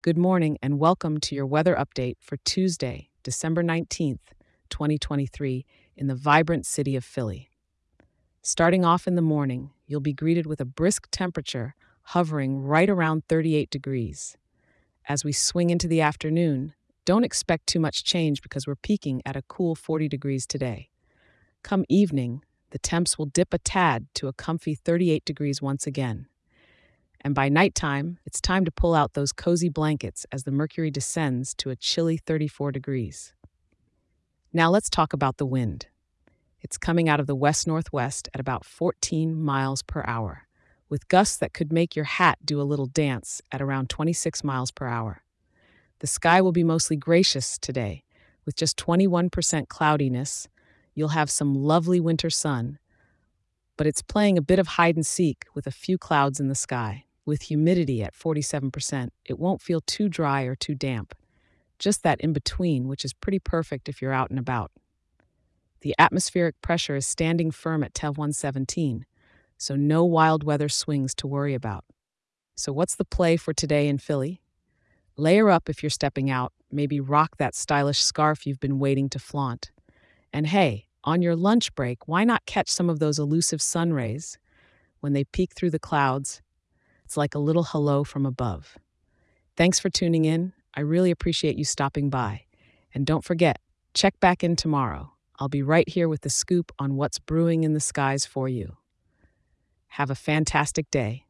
Good morning and welcome to your weather update for Tuesday, December 19th, 2023, in the vibrant city of Philly. Starting off in the morning, you'll be greeted with a brisk temperature hovering right around 38 degrees. As we swing into the afternoon, don't expect too much change because we're peaking at a cool 40 degrees today. Come evening, the temps will dip a tad to a comfy 38 degrees once again. And by nighttime, it's time to pull out those cozy blankets as the mercury descends to a chilly 34 degrees. Now let's talk about the wind. It's coming out of the west northwest at about 14 miles per hour, with gusts that could make your hat do a little dance at around 26 miles per hour. The sky will be mostly gracious today, with just 21% cloudiness. You'll have some lovely winter sun, but it's playing a bit of hide and seek with a few clouds in the sky. With humidity at 47%, it won't feel too dry or too damp, just that in between, which is pretty perfect if you're out and about. The atmospheric pressure is standing firm at TEV 117, so no wild weather swings to worry about. So, what's the play for today in Philly? Layer up if you're stepping out, maybe rock that stylish scarf you've been waiting to flaunt. And hey, on your lunch break, why not catch some of those elusive sun rays? When they peek through the clouds, it's like a little hello from above. Thanks for tuning in. I really appreciate you stopping by. And don't forget, check back in tomorrow. I'll be right here with the scoop on what's brewing in the skies for you. Have a fantastic day.